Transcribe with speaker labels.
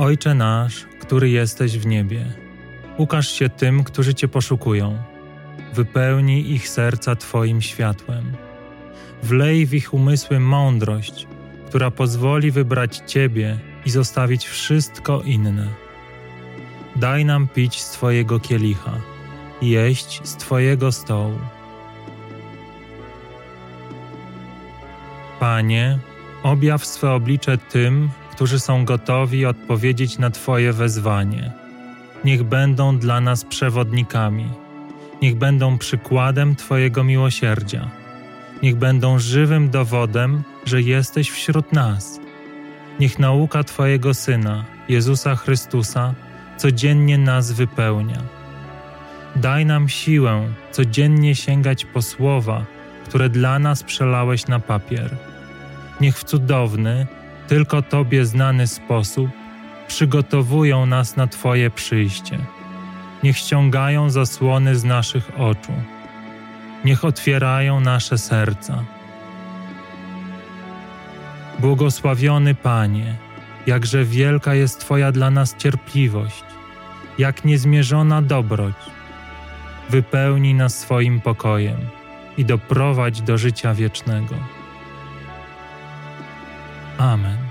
Speaker 1: Ojcze nasz, który jesteś w niebie, ukaż się tym, którzy Cię poszukują. Wypełnij ich serca Twoim światłem. Wlej w ich umysły mądrość, która pozwoli wybrać Ciebie i zostawić wszystko inne. Daj nam pić z Twojego kielicha, jeść z Twojego stołu. Panie, objaw swe oblicze tym, którzy są gotowi odpowiedzieć na Twoje wezwanie. Niech będą dla nas przewodnikami, niech będą przykładem Twojego miłosierdzia, niech będą żywym dowodem, że jesteś wśród nas. Niech nauka Twojego Syna, Jezusa Chrystusa, codziennie nas wypełnia. Daj nam siłę codziennie sięgać po słowa, które dla nas przelałeś na papier. Niech w cudowny, tylko Tobie znany sposób przygotowują nas na Twoje przyjście. Niech ściągają zasłony z naszych oczu. Niech otwierają nasze serca. Błogosławiony Panie, jakże wielka jest Twoja dla nas cierpliwość, jak niezmierzona dobroć. Wypełnij nas swoim pokojem i doprowadź do życia wiecznego. Amen.